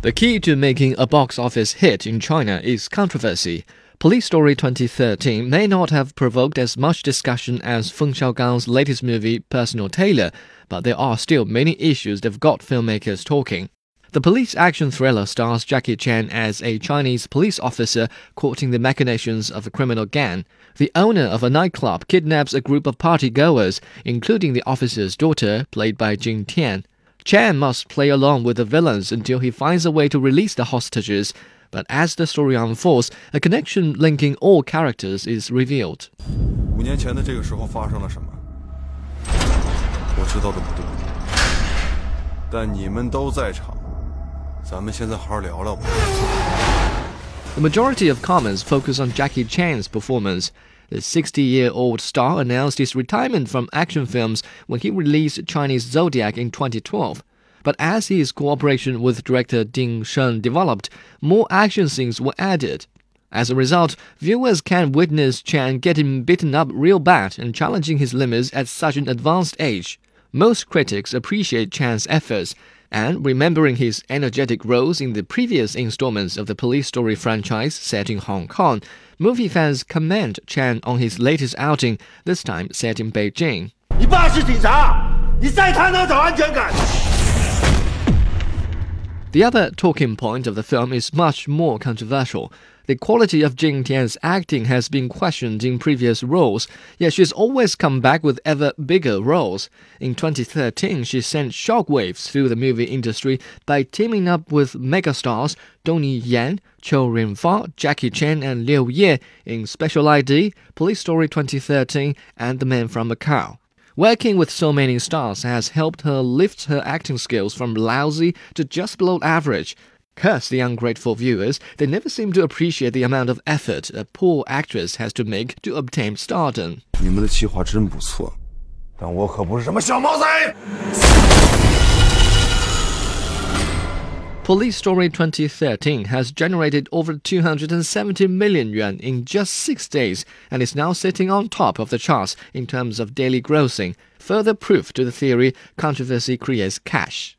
The key to making a box office hit in China is controversy. Police Story 2013 may not have provoked as much discussion as Feng Xiaogang's latest movie, Personal Tailor, but there are still many issues that have got filmmakers talking. The police action thriller stars Jackie Chan as a Chinese police officer courting the machinations of a criminal gang. The owner of a nightclub kidnaps a group of partygoers, including the officer's daughter, played by Jing Tian. Chan must play along with the villains until he finds a way to release the hostages. But as the story unfolds, a connection linking all characters is revealed. 五年前的这个时候发生了什么？我知道的不多，但你们都在场， 咱们现在好好聊聊吧。The majority of comments focus on Jackie Chan's performance. The 60 year old star announced his retirement from action films when he released Chinese Zodiac in 2012. But as his cooperation with director Ding Sheng developed, more action scenes were added. As a result, viewers can witness Chan getting beaten up real bad and challenging his limits at such an advanced age. Most critics appreciate Chan's efforts, and remembering his energetic roles in the previous installments of the Police Story franchise set in Hong Kong, movie fans commend Chan on his latest outing, this time set in Beijing. 你爸是警察，你在他那找安全感。The other talking point of the film is much more controversial. The quality of Jing Tian's acting has been questioned in previous roles, yet she's always come back with ever bigger roles. In 2013, she sent shockwaves through the movie industry by teaming up with megastars Donnie Yen, Chow Yun-fat, Jackie Chan, and Liu Ye in Special ID, Police Story 2013, and The Man from Macau. Working with so many stars has helped her lift her acting skills from lousy to just below average. Curse the ungrateful viewers, they never seem to appreciate the amount of effort a poor actress has to make to obtain stardom. 你们的计划真不错，但我可不是什么小毛仔。Police Story 2013 has generated over 270 million yuan in just six days and is now sitting on top of the charts in terms of daily grossing, further proof to the theory controversy creates cash.